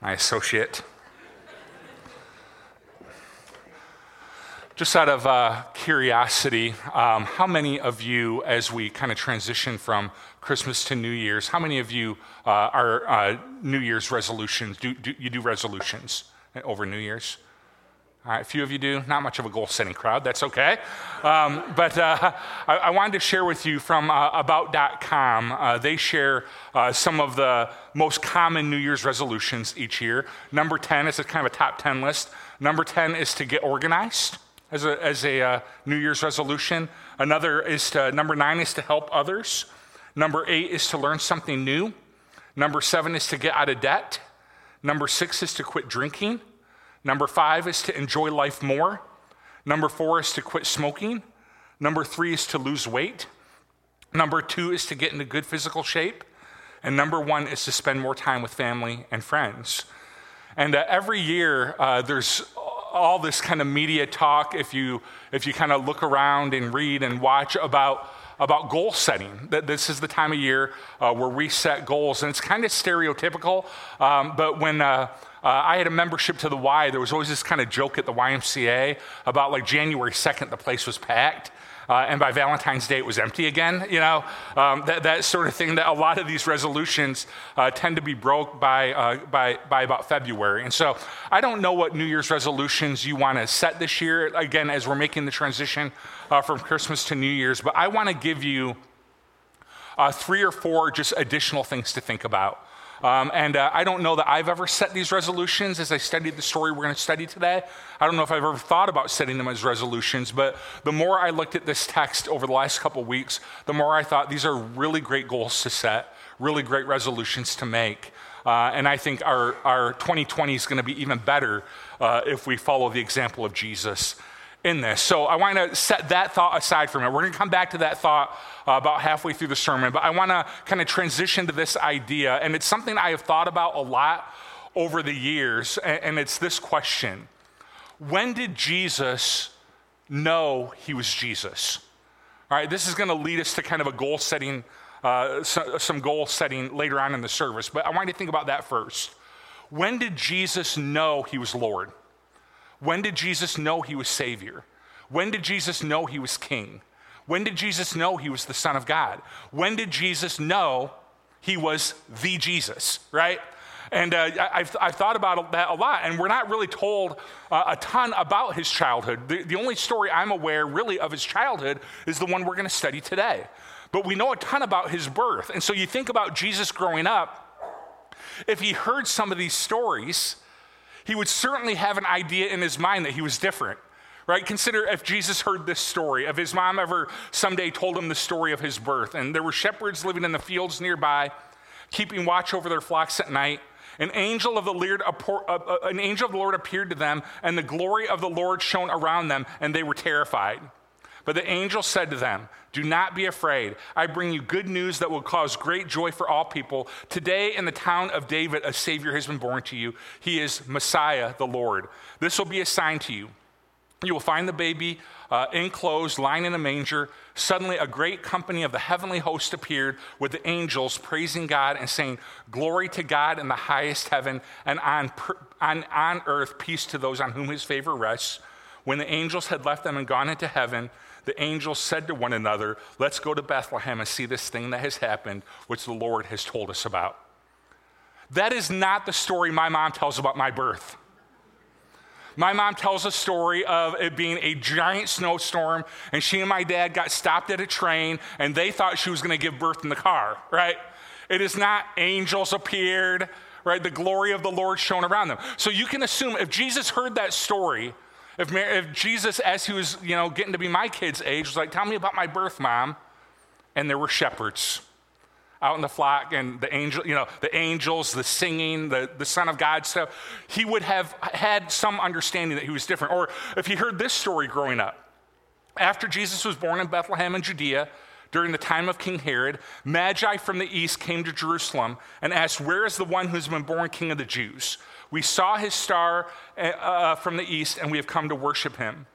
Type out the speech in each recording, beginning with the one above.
my associate. Just out of uh, curiosity, um, how many of you, as we kind of transition from Christmas to New Year's, how many of you uh, are uh, New Year's resolutions? Do, do, you do resolutions over New Year's? All right, a few of you do. Not much of a goal setting crowd. That's okay. Um, but uh, I, I, wanted to share with you from uh, About.com. Uh, they share uh, some of the most common New Year's resolutions each year. Number 10 is a kind of a top 10 list. Number 10 is to get organized as a, as a uh, New Year's resolution. Another is to, number nine is to help others. Number eight is to learn something new. Number seven is to get out of debt. Number six is to quit drinking. Number five is to enjoy life more. Number four is to quit smoking. Number three is to lose weight. Number two is to get into good physical shape. And number one is to spend more time with family and friends. And uh, every year, uh, there's all this kind of media talk, if you, if you kind of look around and read and watch about, about goal setting, that this is the time of year uh, where we set goals. And it's kind of stereotypical, um, but when uh, uh, I had a membership to the Y, there was always this kind of joke at the YMCA about like January 2nd, the place was packed. Uh, and by Valentine's Day, it was empty again. You know, um, that, that sort of thing. That a lot of these resolutions uh, tend to be broke by, uh, by, by about February. And so I don't know what New Year's resolutions you want to set this year, again, as we're making the transition uh, from Christmas to New Year's, but I want to give you uh, three or four just additional things to think about. Um, and uh, I don't know that I've ever set these resolutions as I studied the story we're going to study today. I don't know if I've ever thought about setting them as resolutions, but the more I looked at this text over the last couple weeks, the more I thought these are really great goals to set, really great resolutions to make. Uh, and I think our, our 2020 is going to be even better uh, if we follow the example of Jesus in this. So I want to set that thought aside for a minute. We're going to come back to that thought uh, about halfway through the sermon, but I want to kind of transition to this idea. And it's something I have thought about a lot over the years, and, and it's this question When did Jesus know he was Jesus? All right, this is going to lead us to kind of a goal setting, uh, some goal setting later on in the service, but I want you to think about that first. When did Jesus know he was Lord? When did Jesus know he was Savior? When did Jesus know he was King? When did Jesus know he was the Son of God? When did Jesus know he was the Jesus, right? And uh, I've, I've, thought about that a lot, and we're not really told uh, a ton about his childhood. The, the only story I'm aware really of his childhood is the one we're going to study today. But we know a ton about his birth. And so you think about Jesus growing up, if he heard some of these stories, he would certainly have an idea in his mind that he was different. Right? Consider if Jesus heard this story, if his mom ever someday told him the story of his birth, and there were shepherds living in the fields nearby, keeping watch over their flocks at night. An angel of the Lord, uh, uh, an angel of the Lord appeared to them, and the glory of the Lord shone around them, and they were terrified. But the angel said to them, Do not be afraid. I bring you good news that will cause great joy for all people. Today, in the town of David, a Savior has been born to you. He is Messiah, the Lord. This will be a sign to you. You will find the baby uh, enclosed, lying in a manger. Suddenly, a great company of the heavenly host appeared with the angels, praising God and saying, Glory to God in the highest heaven, and on, on, on earth, peace to those on whom his favor rests. When the angels had left them and gone into heaven, the angels said to one another, Let's go to Bethlehem and see this thing that has happened, which the Lord has told us about. That is not the story my mom tells about my birth. My mom tells a story of it being a giant snowstorm, and she and my dad got stopped at a train, and they thought she was going to give birth in the car, right? It is not angels appeared, right? The glory of the Lord shone around them. So you can assume if Jesus heard that story, if, Mary, if Jesus, as he was, you know, getting to be my kid's age, was like, tell me about my birth, mom. And there were shepherds out in the flock and the angel, you know, the angels, the singing, the, the Son of God stuff, he would have had some understanding that he was different. Or if he heard this story growing up, after Jesus was born in Bethlehem in Judea, during the time of King Herod, Magi from the east came to Jerusalem and asked, Where is the one who's been born king of the Jews? We saw his star uh, uh, from the east, and we have come to worship him.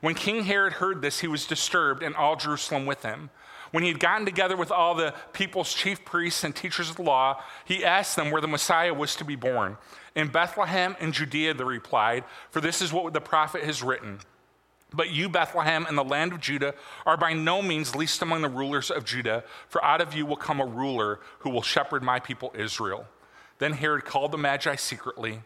When King Herod heard this, he was disturbed, and all Jerusalem with him. When he had gotten together with all the people's chief priests and teachers of the law, he asked them where the Messiah was to be born. In Bethlehem in Judea, they replied, for this is what the prophet has written. But you, Bethlehem, in the land of Judah, are by no means least among the rulers of Judah, for out of you will come a ruler who will shepherd my people Israel. Then Herod called the Magi secretly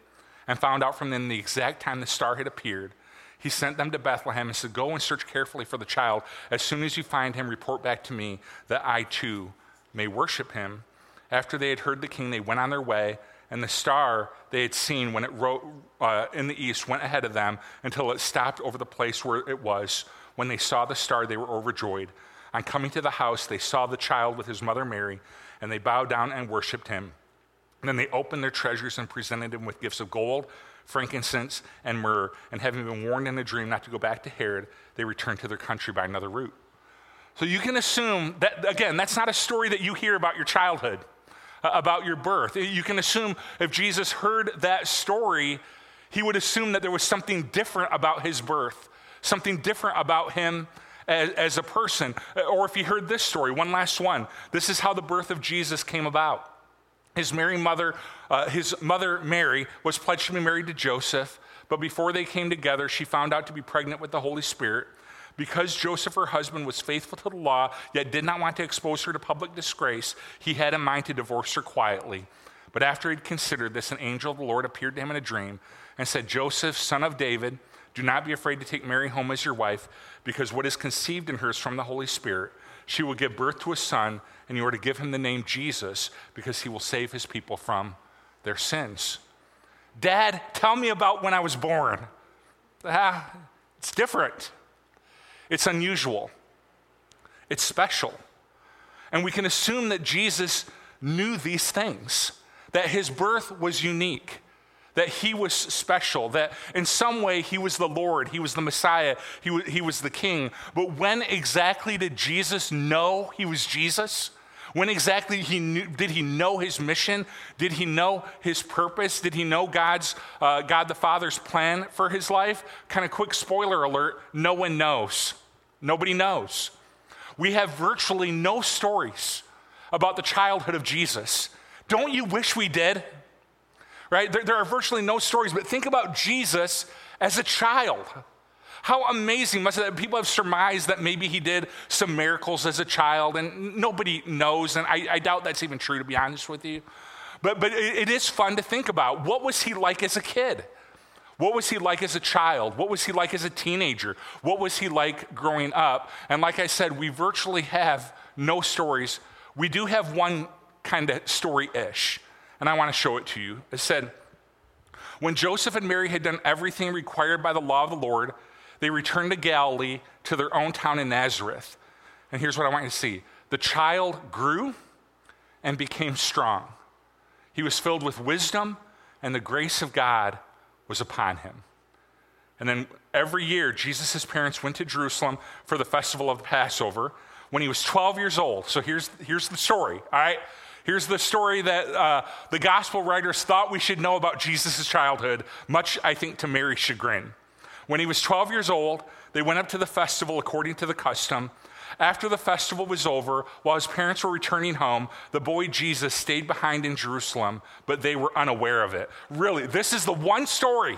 and found out from them the exact time the star had appeared. He sent them to Bethlehem and said, Go and search carefully for the child. As soon as you find him, report back to me that I too may worship him. After they had heard the king, they went on their way, and the star they had seen when it rose uh, in the east went ahead of them until it stopped over the place where it was. When they saw the star, they were overjoyed. On coming to the house, they saw the child with his mother Mary, and they bowed down and worshiped him. And then they opened their treasures and presented him with gifts of gold frankincense, and myrrh, and having been warned in a dream not to go back to Herod, they returned to their country by another route. So you can assume that, again, that's not a story that you hear about your childhood, uh, about your birth. You can assume if Jesus heard that story, he would assume that there was something different about his birth, something different about him as, as, a person. Or if he heard this story, one last one. This is how the birth of Jesus came about. His Mary mother, uh, his mother Mary was pledged to be married to Joseph, but before they came together, she found out to be pregnant with the Holy Spirit. Because Joseph, her husband, was faithful to the law, yet did not want to expose her to public disgrace, he had in mind to divorce her quietly. But after he'd considered this, an angel of the Lord appeared to him in a dream and said, Joseph, son of David, do not be afraid to take Mary home as your wife, because what is conceived in her is from the Holy Spirit. She will give birth to a son and you are to give him the name Jesus because he will save his people from their sins. Dad, tell me about when I was born. Ah, it's different. It's unusual. It's special. And we can assume that Jesus knew these things, that his birth was unique, that he was special, that in some way he was the Lord, he was the Messiah, he, w- he was the King. But when exactly did Jesus know he was Jesus? When exactly he knew, did he know his mission? Did he know his purpose? Did he know God's, uh, God the Father's plan for his life? Kind of quick spoiler alert no one knows. Nobody knows. We have virtually no stories about the childhood of Jesus. Don't you wish we did? Right? There, there are virtually no stories, but think about Jesus as a child. How amazing must that people have surmised that maybe he did some miracles as a child, and nobody knows, and I, I doubt that's even true, to be honest with you. But, but it, it is fun to think about. What was he like as a kid? What was he like as a child? What was he like as a teenager? What was he like growing up? And like I said, we virtually have no stories. We do have one kind of story ish, and I want to show it to you. It said, When Joseph and Mary had done everything required by the law of the Lord, they returned to Galilee to their own town in Nazareth. And here's what I want you to see the child grew and became strong. He was filled with wisdom, and the grace of God was upon him. And then every year, Jesus' parents went to Jerusalem for the festival of Passover when he was 12 years old. So here's, here's the story, all right? Here's the story that uh, the gospel writers thought we should know about Jesus' childhood, much, I think, to Mary's chagrin. When he was 12 years old, they went up to the festival according to the custom. After the festival was over, while his parents were returning home, the boy Jesus stayed behind in Jerusalem, but they were unaware of it. Really, this is the one story.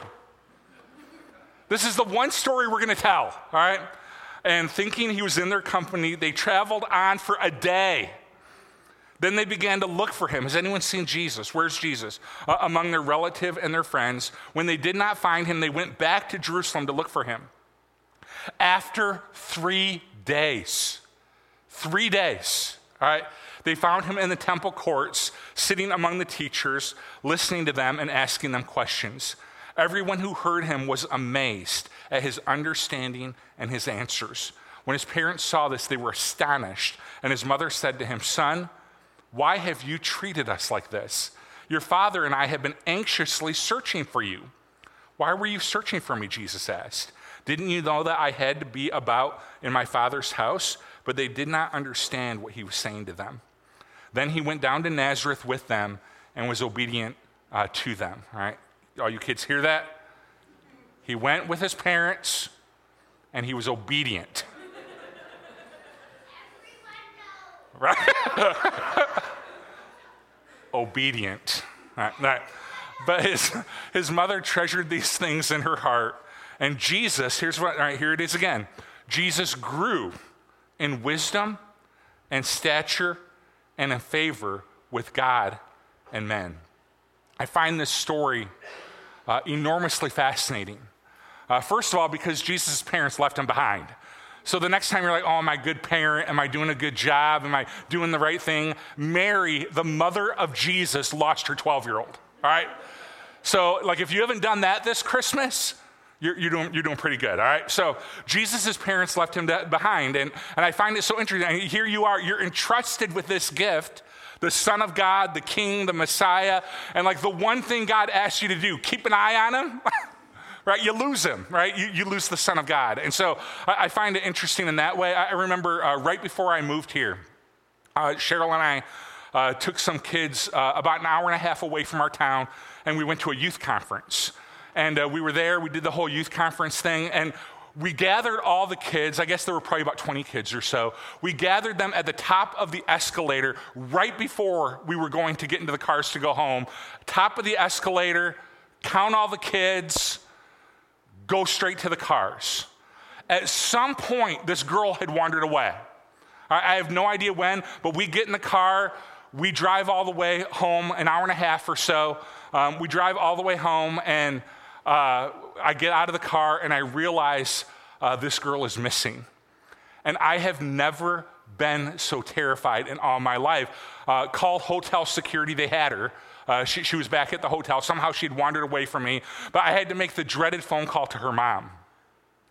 This is the one story we're going to tell, all right? And thinking he was in their company, they traveled on for a day. Then they began to look for him. Has anyone seen Jesus? Where's Jesus? Uh, among their relative and their friends. When they did not find him, they went back to Jerusalem to look for him. After three days, three days, all right, they found him in the temple courts, sitting among the teachers, listening to them and asking them questions. Everyone who heard him was amazed at his understanding and his answers. When his parents saw this, they were astonished. And his mother said to him, Son, why have you treated us like this? Your father and I have been anxiously searching for you. Why were you searching for me? Jesus asked. Didn't you know that I had to be about in my father's house? But they did not understand what he was saying to them. Then he went down to Nazareth with them and was obedient uh, to them. All right? All you kids hear that? He went with his parents and he was obedient. Right? Obedient. Right, right. But his, his mother treasured these things in her heart. And Jesus, here's what, all right, here it is again. Jesus grew in wisdom and stature and in favor with God and men. I find this story uh, enormously fascinating. Uh, first of all, because Jesus' parents left him behind. So the next time you're like, oh, am I a good parent? Am I doing a good job? Am I doing the right thing? Mary, the mother of Jesus, lost her 12 year old. All right? So, like, if you haven't done that this Christmas, you're, you're, doing, you're doing pretty good, all right? So, Jesus' parents left him behind. And, and I find it so interesting. Here you are, you're entrusted with this gift the Son of God, the King, the Messiah. And, like, the one thing God asks you to do, keep an eye on him. right? You lose him, right? You, you lose the Son of God. And so I, I find it interesting in that way. I, remember uh, right before I moved here, uh, Cheryl and I uh, took some kids uh, about an hour and a half away from our town, and we went to a youth conference. And uh, we were there, we did the whole youth conference thing, and we gathered all the kids, I guess there were probably about 20 kids or so. We gathered them at the top of the escalator right before we were going to get into the cars to go home. Top of the escalator, count all the kids, go straight to the cars. At some point, this girl had wandered away. I have no idea when, but we get in the car, we drive all the way home, an hour and a half or so. Um, we drive all the way home, and uh, I get out of the car and I realize uh, this girl is missing. And I have never been so terrified in all my life. Uh, called hotel security, they had her. Uh, she, she was back at the hotel. Somehow she'd wandered away from me, but I had to make the dreaded phone call to her mom.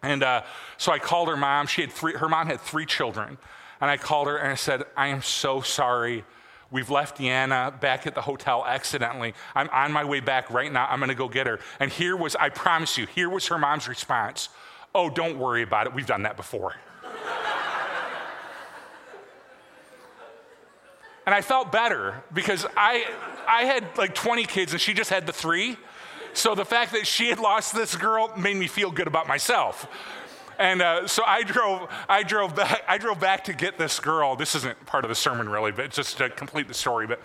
And uh, so I called her mom. She had three, her mom had three children. And I called her and I said, I am so sorry. We've left Deanna back at the hotel accidentally. I'm on my way back right now. I'm going to go get her. And here was, I promise you, here was her mom's response Oh, don't worry about it. We've done that before. And I felt better because I, I had like 20 kids and she just had the three. So the fact that she had lost this girl made me feel good about myself. And uh, so I drove, I drove back, I drove back to get this girl. This isn't part of the sermon really, but just to complete the story. But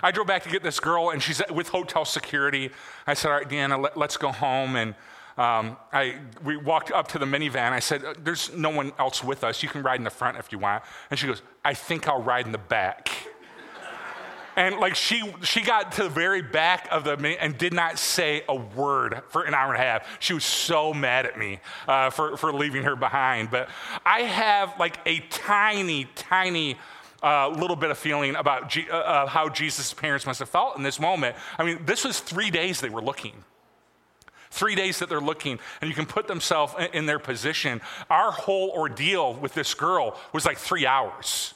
I drove back to get this girl, and she's with hotel security. I said, "All right, Deanna, let, us go home." And um, I, we walked up to the minivan. I said, "There's no one else with us. You can ride in the front if you want." And she goes, "I think I'll ride in the back." And like she, she got to the very back of the and did not say a word for an hour and a half. She was so mad at me uh, for, for leaving her behind. But I have like a tiny, tiny uh, little bit of feeling about G- uh, uh how Jesus' parents must have felt in this moment. I mean, this was three days they were looking. Three days that they're looking, and you can put themselves in, in their position. Our whole ordeal with this girl was like three hours.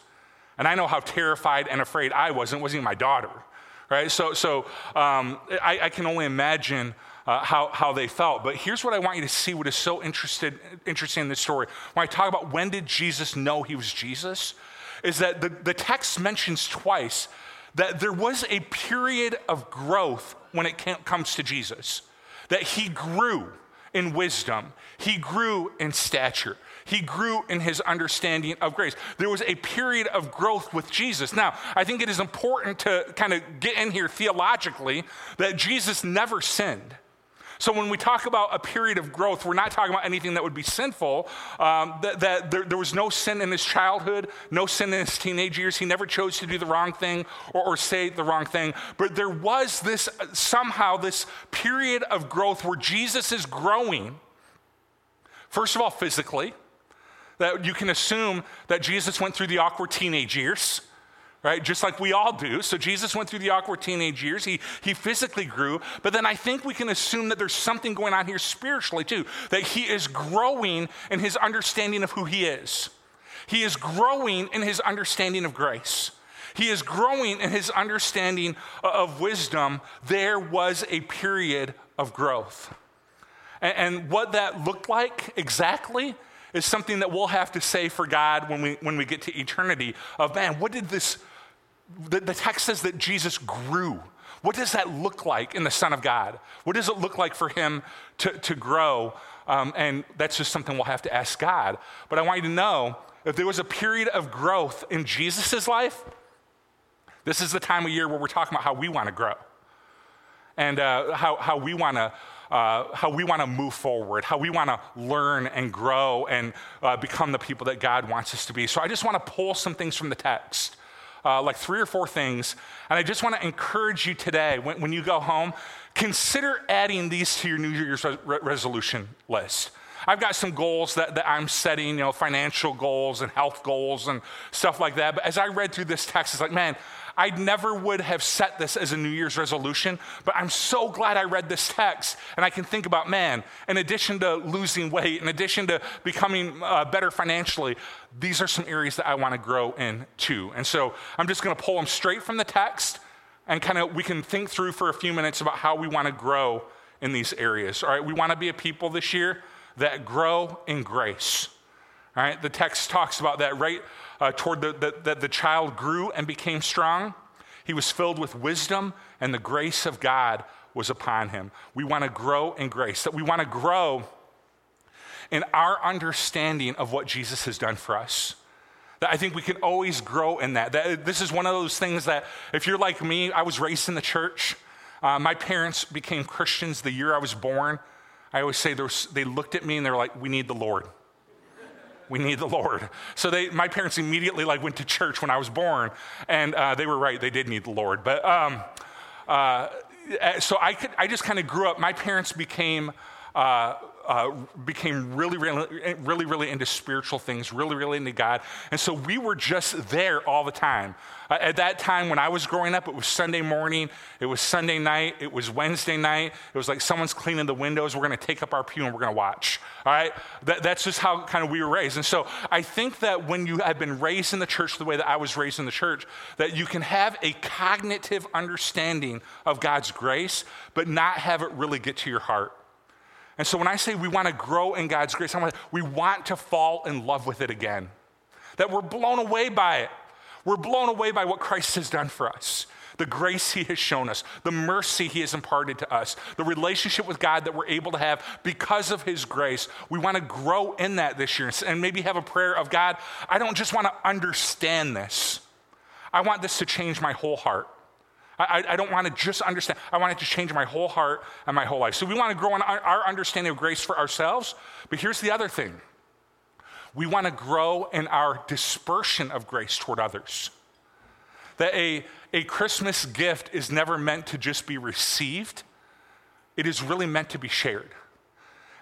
And I know how terrified and afraid I was, and it wasn't even my daughter, right? So, so um, I, I, can only imagine uh, how, how they felt. But here's what I want you to see what is so interested, interesting in this story. When I talk about when did Jesus know he was Jesus, is that the, the text mentions twice that there was a period of growth when it comes to Jesus, that he grew in wisdom, he grew in stature. He grew in his understanding of grace. There was a period of growth with Jesus. Now, I think it is important to kind of get in here theologically that Jesus never sinned. So when we talk about a period of growth, we're not talking about anything that would be sinful. Um, that, that there, there, was no sin in his childhood, no sin in his teenage years. He never chose to do the wrong thing or, or say the wrong thing. But there was this somehow this period of growth where Jesus is growing. First of all, physically. That you can assume that Jesus went through the awkward teenage years, right? Just like we all do. So Jesus went through the awkward teenage years. He, he physically grew. But then I think we can assume that there's something going on here spiritually too, that he is growing in his understanding of who he is. He is growing in his understanding of grace. He is growing in his understanding of wisdom. There was a period of growth. And, and what that looked like exactly is something that we'll have to say for God when we, when we get to eternity of man, what did this, the, the text says that Jesus grew. What does that look like in the Son of God? What does it look like for him to, to grow? Um, and that's just something we'll have to ask God. But I want you to know if there was a period of growth in Jesus' life, this is the time of year where we're talking about how we want to grow and uh, how, how we want to uh, how we want to move forward, how we want to learn and grow and uh, become the people that God wants us to be. So I just want to pull some things from the text, uh, like three or four things. And I just want to encourage you today, when, when you go home, consider adding these to your New Year's re- resolution list. I've got some goals that, that I'm setting, you know, financial goals and health goals and stuff like that. But as I read through this text, it's like, man, I never would have set this as a New Year's resolution, but I'm so glad I read this text and I can think about, man, in addition to losing weight, in addition to becoming uh, better financially, these are some areas that I want to grow in too. And so I'm just going to pull them straight from the text and kind of we can think through for a few minutes about how we want to grow in these areas. All right, we want to be a people this year that grow in grace. All right, the text talks about that right uh, toward the, the, that the child grew and became strong. He was filled with wisdom, and the grace of God was upon him. We want to grow in grace, that we want to grow in our understanding of what Jesus has done for us. That I think we can always grow in that. that this is one of those things that, if you're like me, I was raised in the church. Uh, my parents became Christians the year I was born. I always say was, they looked at me and they're like, We need the Lord we need the Lord. So they, my parents immediately like went to church when I was born, and uh, they were right. They did need the Lord. But um, uh, so I could, I just kind of grew up. My parents became. Uh, uh, became really, really, really, really into spiritual things, really, really into God. And so we were just there all the time. Uh, at that time, when I was growing up, it was Sunday morning, it was Sunday night, it was Wednesday night. It was like someone's cleaning the windows. We're going to take up our pew and we're going to watch. All right? That, that's just how kind of we were raised. And so I think that when you have been raised in the church the way that I was raised in the church, that you can have a cognitive understanding of God's grace, but not have it really get to your heart. And so when I say we want to grow in God's grace, we want to fall in love with it again. That we're blown away by it. We're blown away by what Christ has done for us, the grace he has shown us, the mercy he has imparted to us, the relationship with God that we're able to have because of his grace. We want to grow in that this year and maybe have a prayer of God, I don't just want to understand this. I want this to change my whole heart. I, I, don't want to just understand. I want it to change my whole heart and my whole life. So we want to grow in our, our understanding of grace for ourselves. But here's the other thing we want to grow in our dispersion of grace toward others. That a, a Christmas gift is never meant to just be received, it is really meant to be shared.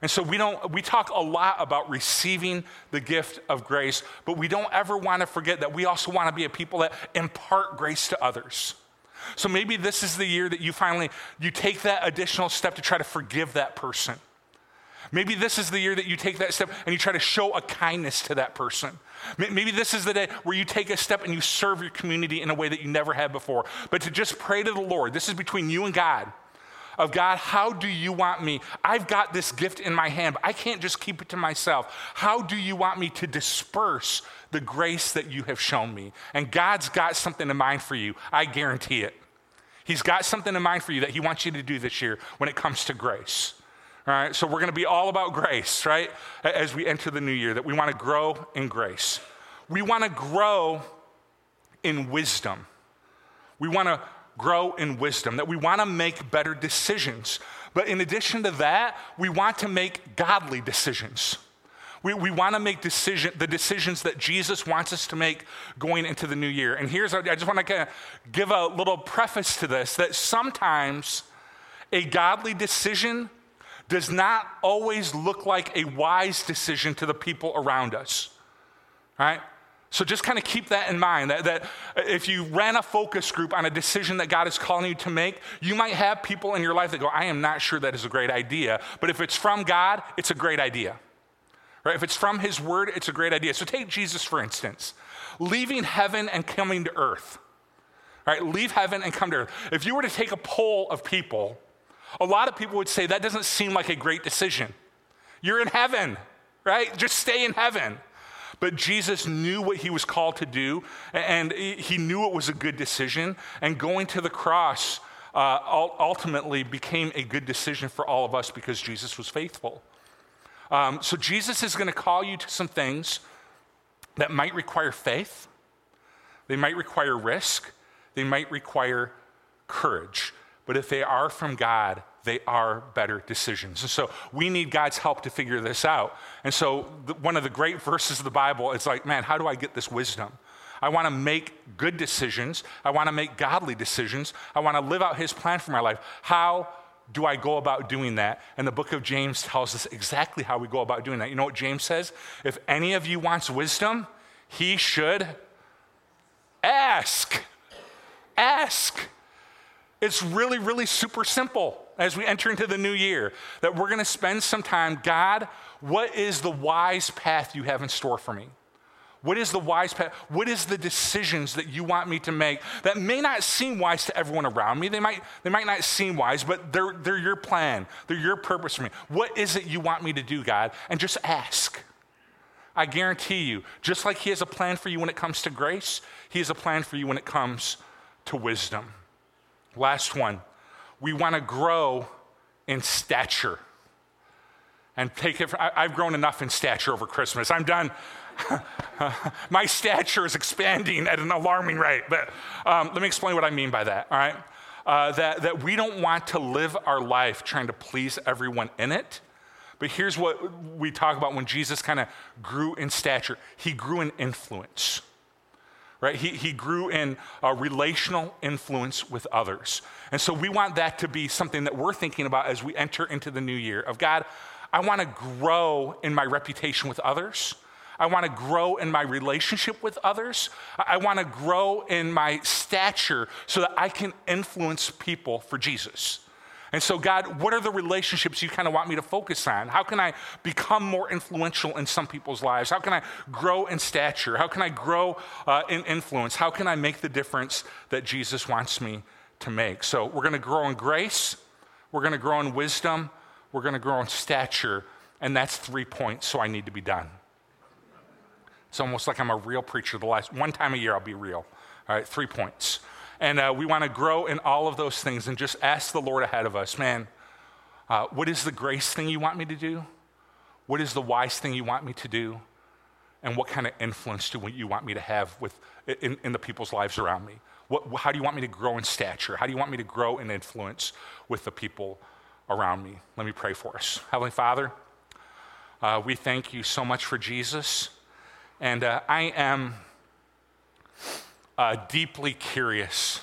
And so we don't we talk a lot about receiving the gift of grace, but we don't ever want to forget that we also want to be a people that impart grace to others. So maybe this is the year that you finally you take that additional step to try to forgive that person. Maybe this is the year that you take that step and you try to show a kindness to that person. Maybe this is the day where you take a step and you serve your community in a way that you never had before. But to just pray to the Lord, this is between you and God. Of God, how do you want me? I've got this gift in my hand, but I can't just keep it to myself. How do you want me to disperse the grace that you have shown me? And God's got something in mind for you. I guarantee it. He's got something in mind for you that He wants you to do this year when it comes to grace. All right, so we're going to be all about grace, right? As we enter the new year, that we want to grow in grace. We want to grow in wisdom. We want to grow in wisdom, that we want to make better decisions. But in addition to that, we want to make godly decisions. We, we want to make decision, the decisions that Jesus wants us to make going into the new year. And here's, I just want to kind of give a little preface to this that sometimes a godly decision does not always look like a wise decision to the people around us. All right? So just kind of keep that in mind that, that if you ran a focus group on a decision that God is calling you to make, you might have people in your life that go, I am not sure that is a great idea. But if it's from God, it's a great idea. Right? If it's from his word, it's a great idea. So take Jesus, for instance, leaving heaven and coming to earth. Right? Leave heaven and come to earth. If you were to take a poll of people, a lot of people would say that doesn't seem like a great decision. You're in heaven, right? Just stay in heaven. But Jesus knew what he was called to do, and he knew it was a good decision. And going to the cross uh, ultimately became a good decision for all of us because Jesus was faithful. Um, so Jesus is going to call you to some things that might require faith, they might require risk, they might require courage. But if they are from God, they are better decisions. And so we need God's help to figure this out. And so one of the great verses of the Bible is like, man, how do I get this wisdom? I want to make good decisions. I want to make godly decisions. I want to live out His plan for my life. How do I go about doing that? And the book of James tells us exactly how we go about doing that. You know what James says? If any of you wants wisdom, he should ask. Ask. It's really, really super simple as we enter into the new year that we're going to spend some time. God, what is the wise path you have in store for me? What is the wise path? What is the decisions that you want me to make that may not seem wise to everyone around me? They might, they might not seem wise, but they're, they're your plan. They're your purpose for me. What is it you want me to do, God? And just ask. I guarantee you, just like He has a plan for you when it comes to grace, He has a plan for you when it comes to wisdom. Last one, we want to grow in stature. And take it, I've grown enough in stature over Christmas. I'm done. My stature is expanding at an alarming rate. But um, let me explain what I mean by that, all right? Uh, that, that we don't want to live our life trying to please everyone in it. But here's what we talk about when Jesus kind of grew in stature he grew in influence. Right? He, he grew in relational influence with others. And so we want that to be something that we're thinking about as we enter into the new year of God, I want to grow in my reputation with others. I want to grow in my relationship with others. I want to grow in my stature so that I can influence people for Jesus. And so, God, what are the relationships you kind of want me to focus on? How can I become more influential in some people's lives? How can I grow in stature? How can I grow uh, in influence? How can I make the difference that Jesus wants me to make? So, we're going to grow in grace, we're going to grow in wisdom, we're going to grow in stature, and that's three points, so I need to be done. It's almost like I'm a real preacher. The last one time a year, I'll be real. All right, three points. And uh, we want to grow in all of those things and just ask the Lord ahead of us, man, uh, what is the grace thing you want me to do? What is the wise thing you want me to do? And what kind of influence do you want me to have with, in, in the people's lives around me? What, how do you want me to grow in stature? How do you want me to grow in influence with the people around me? Let me pray for us. Heavenly Father, uh, we thank you so much for Jesus. And uh, I am uh, deeply curious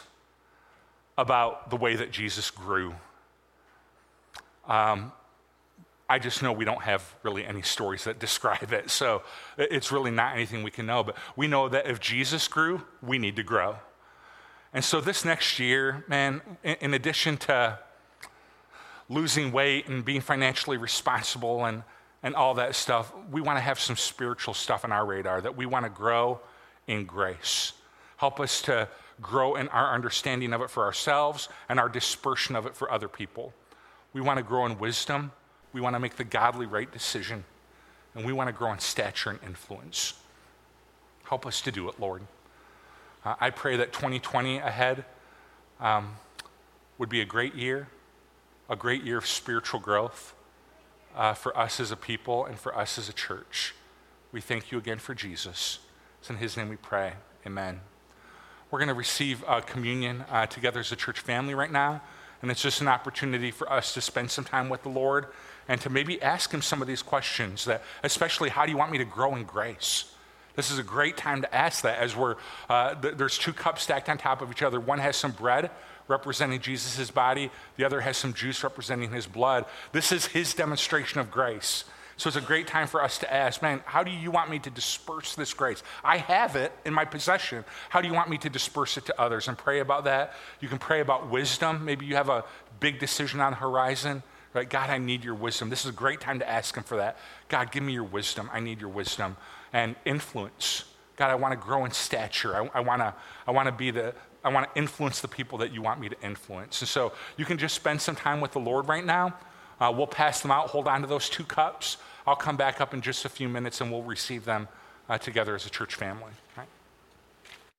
about the way that Jesus grew. Um, I just know we don't have really any stories that describe it. So it's really not anything we can know. But we know that if Jesus grew, we need to grow. And so this next year, man, in, addition to losing weight and being financially responsible and and all that stuff, we want to have some spiritual stuff on our radar that we want to grow in grace. Help us to grow in our understanding of it for ourselves and our dispersion of it for other people. We want to grow in wisdom. We want to make the godly right decision. And we want to grow in stature and influence. Help us to do it, Lord. Uh, I pray that 2020 ahead um, would be a great year, a great year of spiritual growth uh, for us as a people and for us as a church. We thank you again for Jesus. It's in his name we pray. Amen. We're going to receive uh, communion uh, together as a church family right now. And it's just an opportunity for us to spend some time with the Lord and to maybe ask him some of these questions that, especially, how do you want me to grow in grace? This is a great time to ask that as we're, uh, th- there's two cups stacked on top of each other. One has some bread representing Jesus' body, the other has some juice representing his blood. This is his demonstration of grace. So it's a great time for us to ask, man, how do you want me to disperse this grace? I have it in my possession. How do you want me to disperse it to others? And pray about that. You can pray about wisdom. Maybe you have a big decision on the horizon. Right? God, I need your wisdom. This is a great time to ask him for that. God, give me your wisdom. I need your wisdom. And influence. God, I want to grow in stature. I, I want to I wanna be the, I want to influence the people that you want me to influence. And so you can just spend some time with the Lord right now. Uh, we'll pass them out. Hold on to those two cups. I'll come back up in just a few minutes and we'll receive them uh, together as a church family. Right?